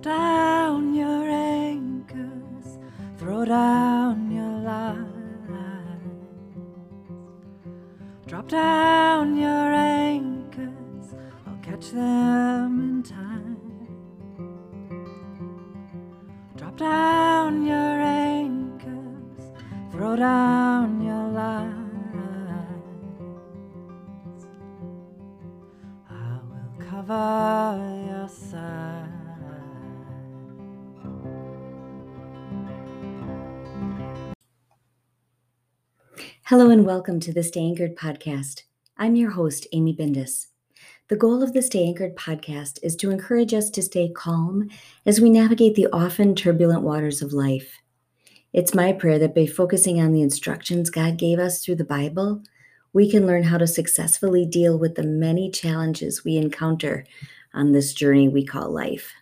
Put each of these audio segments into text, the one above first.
Down your anchors, throw down your lines. Drop down your anchors, I'll catch them Hello and welcome to the Stay Anchored podcast. I'm your host, Amy Bindis. The goal of the Stay Anchored podcast is to encourage us to stay calm as we navigate the often turbulent waters of life. It's my prayer that by focusing on the instructions God gave us through the Bible, we can learn how to successfully deal with the many challenges we encounter on this journey we call life.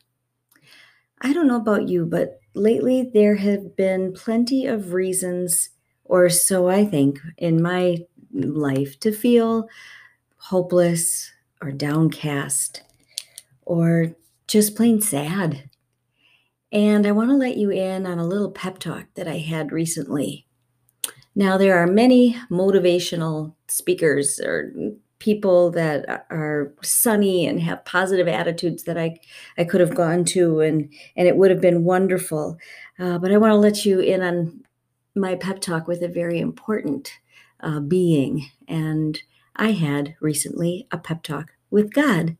I don't know about you, but lately there have been plenty of reasons or so I think, in my life to feel hopeless or downcast or just plain sad. And I want to let you in on a little pep talk that I had recently. Now, there are many motivational speakers or people that are sunny and have positive attitudes that I, I could have gone to, and, and it would have been wonderful. Uh, but I want to let you in on my pep talk with a very important uh, being. And I had recently a pep talk with God.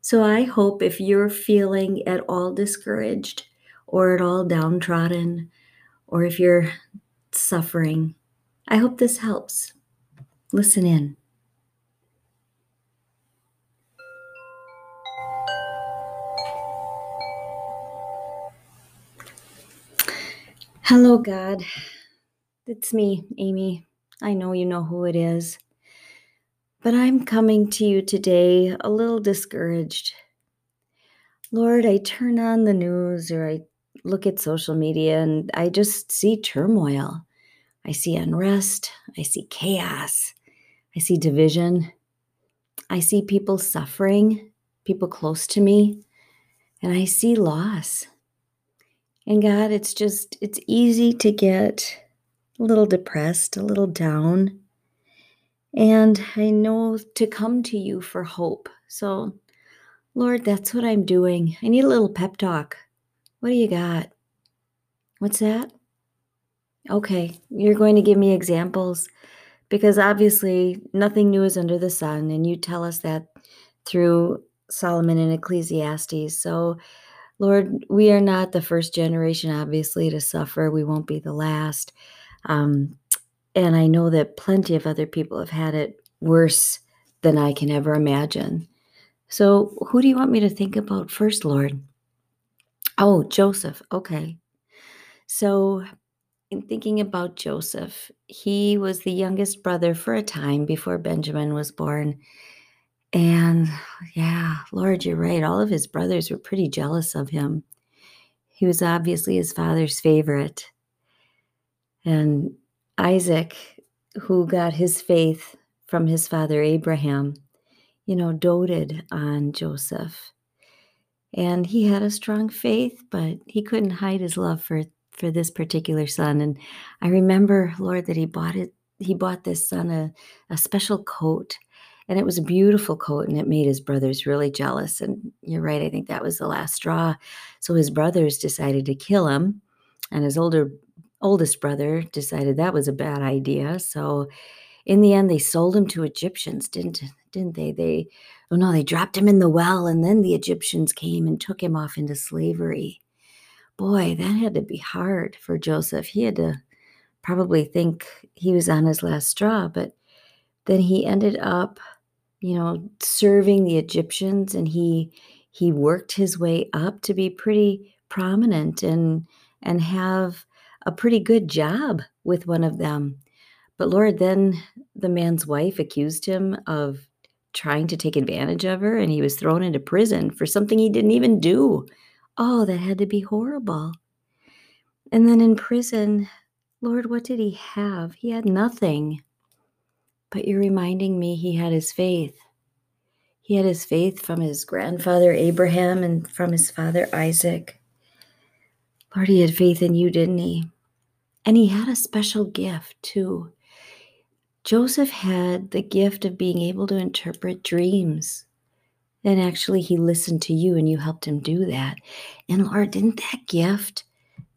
So I hope if you're feeling at all discouraged or at all downtrodden, or if you're suffering, I hope this helps. Listen in. Hello, God. It's me, Amy. I know you know who it is. But I'm coming to you today a little discouraged. Lord, I turn on the news or I look at social media and I just see turmoil. I see unrest. I see chaos. I see division. I see people suffering, people close to me, and I see loss. And God, it's just, it's easy to get a little depressed, a little down. And I know to come to you for hope. So, Lord, that's what I'm doing. I need a little pep talk. What do you got? What's that? Okay, you're going to give me examples because obviously nothing new is under the sun, and you tell us that through Solomon and Ecclesiastes. So, Lord, we are not the first generation, obviously, to suffer. We won't be the last. Um, and I know that plenty of other people have had it worse than I can ever imagine. So, who do you want me to think about first, Lord? Oh, Joseph. Okay. So, in thinking about Joseph, he was the youngest brother for a time before Benjamin was born. And yeah, Lord, you're right. All of his brothers were pretty jealous of him. He was obviously his father's favorite. And Isaac, who got his faith from his father Abraham, you know, doted on Joseph. And he had a strong faith, but he couldn't hide his love for, for this particular son. And I remember, Lord, that he bought it, he bought this son a, a special coat. And it was a beautiful coat, and it made his brothers really jealous. And you're right, I think that was the last straw. So his brothers decided to kill him. And his older oldest brother decided that was a bad idea. So in the end, they sold him to Egyptians, didn't didn't they? They oh no, they dropped him in the well, and then the Egyptians came and took him off into slavery. Boy, that had to be hard for Joseph. He had to probably think he was on his last straw, but then he ended up, you know, serving the Egyptians, and he he worked his way up to be pretty prominent and and have a pretty good job with one of them. But Lord, then the man's wife accused him of trying to take advantage of her, and he was thrown into prison for something he didn't even do. Oh, that had to be horrible. And then in prison, Lord, what did he have? He had nothing. But you're reminding me he had his faith. He had his faith from his grandfather Abraham and from his father Isaac. Lord, he had faith in you, didn't he? And he had a special gift too. Joseph had the gift of being able to interpret dreams. And actually, he listened to you and you helped him do that. And Lord, didn't that gift,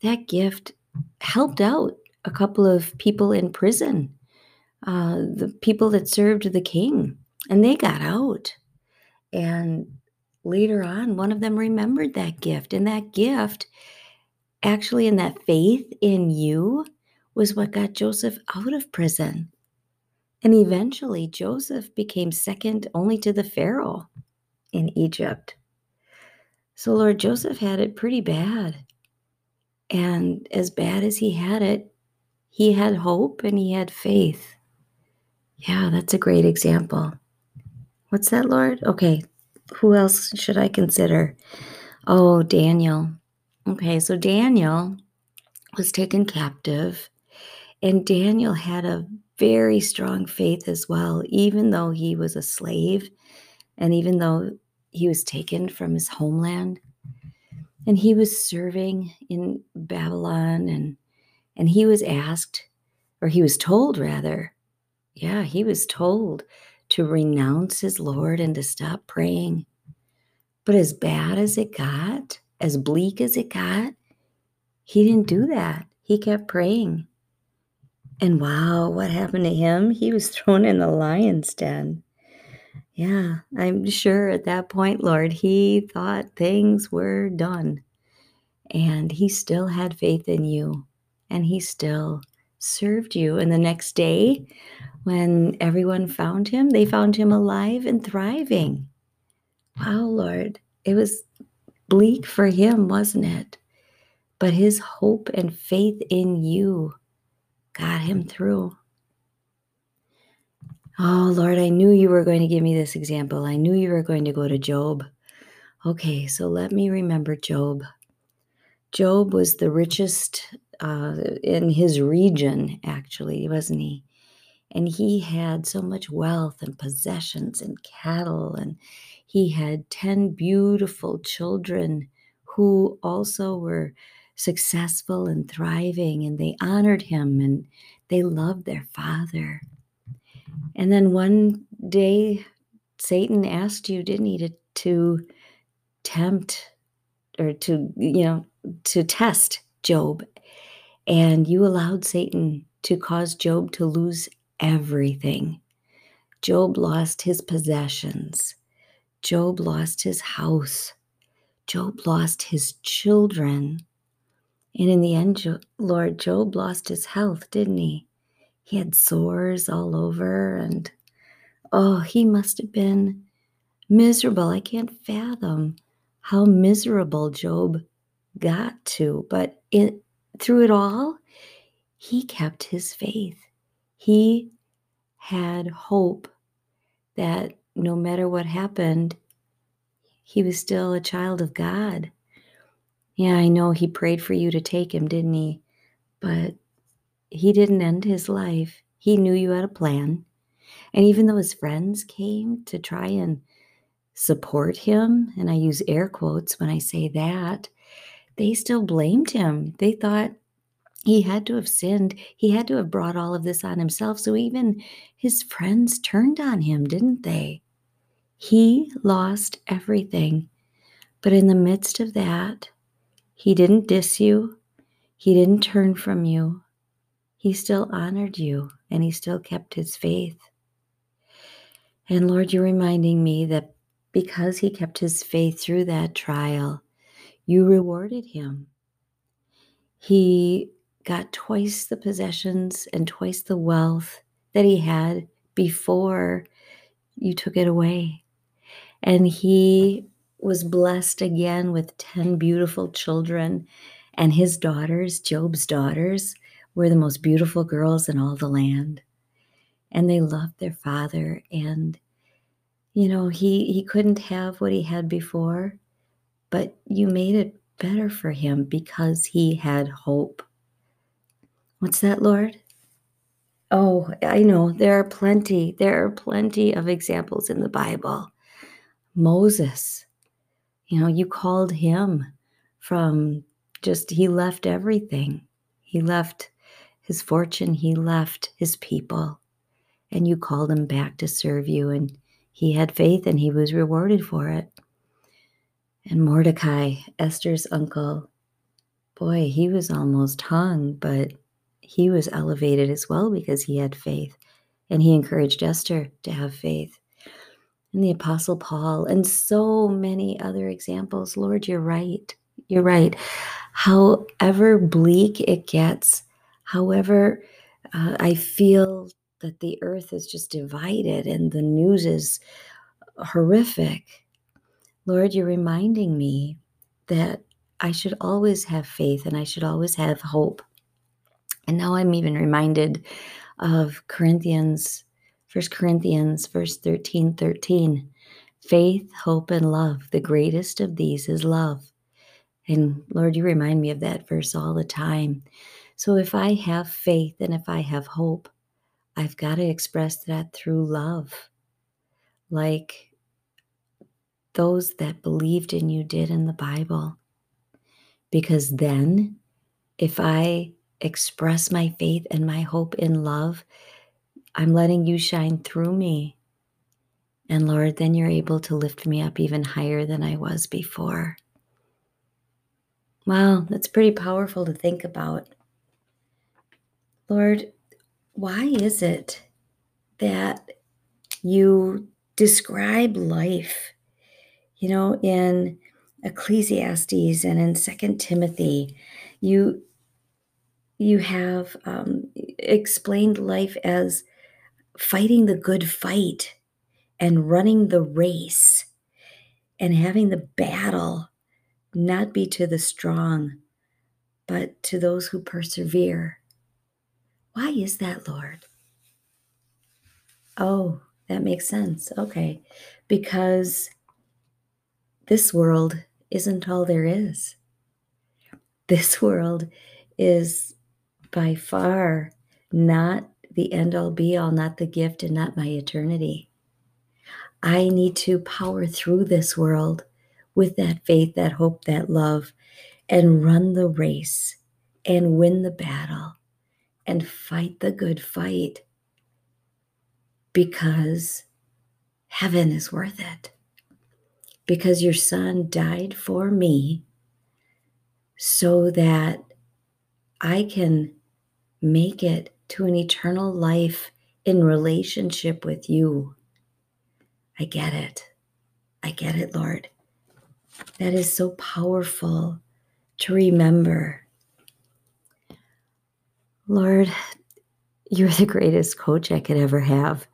that gift helped out a couple of people in prison, uh, the people that served the king, and they got out. And later on, one of them remembered that gift. And that gift, actually, in that faith in you, was what got Joseph out of prison. And eventually, Joseph became second only to the Pharaoh in Egypt. So, Lord, Joseph had it pretty bad. And as bad as he had it, he had hope and he had faith. Yeah, that's a great example. What's that, Lord? Okay, who else should I consider? Oh, Daniel. Okay, so Daniel was taken captive, and Daniel had a very strong faith as well, even though he was a slave and even though he was taken from his homeland. And he was serving in Babylon and and he was asked or he was told rather yeah he was told to renounce his lord and to stop praying. But as bad as it got as bleak as it got he didn't do mm-hmm. that he kept praying and wow, what happened to him? He was thrown in the lion's den. Yeah, I'm sure at that point, Lord, he thought things were done. And he still had faith in you. And he still served you. And the next day, when everyone found him, they found him alive and thriving. Wow, Lord, it was bleak for him, wasn't it? But his hope and faith in you got him through. Oh, Lord, I knew you were going to give me this example. I knew you were going to go to Job. Okay, so let me remember Job. Job was the richest uh, in his region, actually, wasn't he? And he had so much wealth and possessions and cattle, and he had 10 beautiful children who also were successful and thriving, and they honored him and they loved their father. And then one day, Satan asked you, didn't he, to, to tempt or to, you know, to test Job. And you allowed Satan to cause Job to lose everything. Job lost his possessions. Job lost his house. Job lost his children. And in the end, Lord, Job lost his health, didn't he? He had sores all over, and oh, he must have been miserable. I can't fathom how miserable Job got to. But it, through it all, he kept his faith. He had hope that no matter what happened, he was still a child of God. Yeah, I know he prayed for you to take him, didn't he? But he didn't end his life. He knew you had a plan. And even though his friends came to try and support him, and I use air quotes when I say that, they still blamed him. They thought he had to have sinned. He had to have brought all of this on himself. So even his friends turned on him, didn't they? He lost everything. But in the midst of that, he didn't diss you, he didn't turn from you. He still honored you and he still kept his faith. And Lord, you're reminding me that because he kept his faith through that trial, you rewarded him. He got twice the possessions and twice the wealth that he had before you took it away. And he was blessed again with 10 beautiful children, and his daughters, Job's daughters, were the most beautiful girls in all the land. And they loved their father. And, you know, he, he couldn't have what he had before, but you made it better for him because he had hope. What's that, Lord? Oh, I know there are plenty, there are plenty of examples in the Bible Moses, you know, you called him from just, he left everything. He left his fortune, he left his people, and you called him back to serve you. And he had faith and he was rewarded for it. And Mordecai, Esther's uncle, boy, he was almost hung, but he was elevated as well because he had faith. And he encouraged Esther to have faith. And the Apostle Paul, and so many other examples. Lord, you're right. You're right. However bleak it gets, however uh, I feel that the earth is just divided and the news is horrific, Lord, you're reminding me that I should always have faith and I should always have hope. And now I'm even reminded of Corinthians, First Corinthians, verse 13, 13. Faith, hope, and love. The greatest of these is love. And Lord, you remind me of that verse all the time. So if I have faith and if I have hope, I've got to express that through love. Like those that believed in you did in the Bible. Because then, if I express my faith and my hope in love, I'm letting you shine through me. And Lord, then you're able to lift me up even higher than I was before. Wow, that's pretty powerful to think about. Lord, why is it that you describe life you know, in Ecclesiastes and in Second Timothy, you you have um, explained life as fighting the good fight and running the race and having the battle not be to the strong, but to those who persevere. Why is that, Lord? Oh, that makes sense. Okay. Because this world isn't all there is. This world is by far not the end all be all, not the gift, and not my eternity. I need to power through this world with that faith, that hope, that love, and run the race and win the battle and fight the good fight because heaven is worth it because your son died for me so that I can make it to an eternal life in relationship with you. I get it. I get it, Lord. That is so powerful to remember. Lord, you're the greatest coach I could ever have,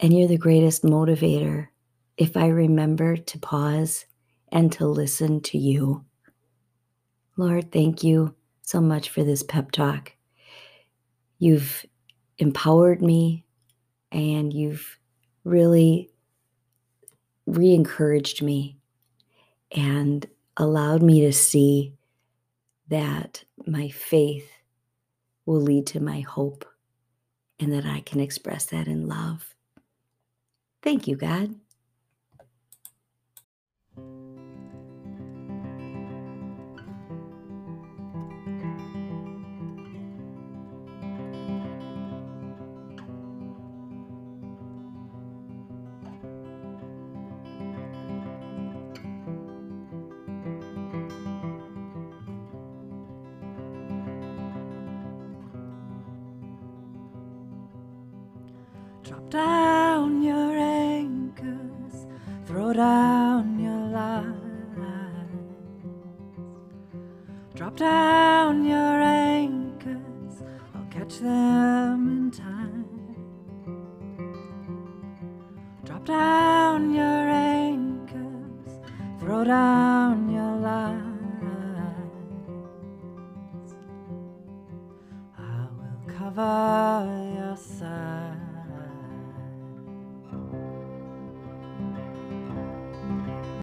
and you're the greatest motivator if I remember to pause and to listen to you. Lord, thank you so much for this pep talk. You've empowered me and you've really re encouraged me and allowed me to see that my faith will lead to my hope and that I can express that in love. Thank you, God. Drop down your anchors, throw down your lines. Drop down your anchors, I'll catch them in time. Drop down your anchors, throw down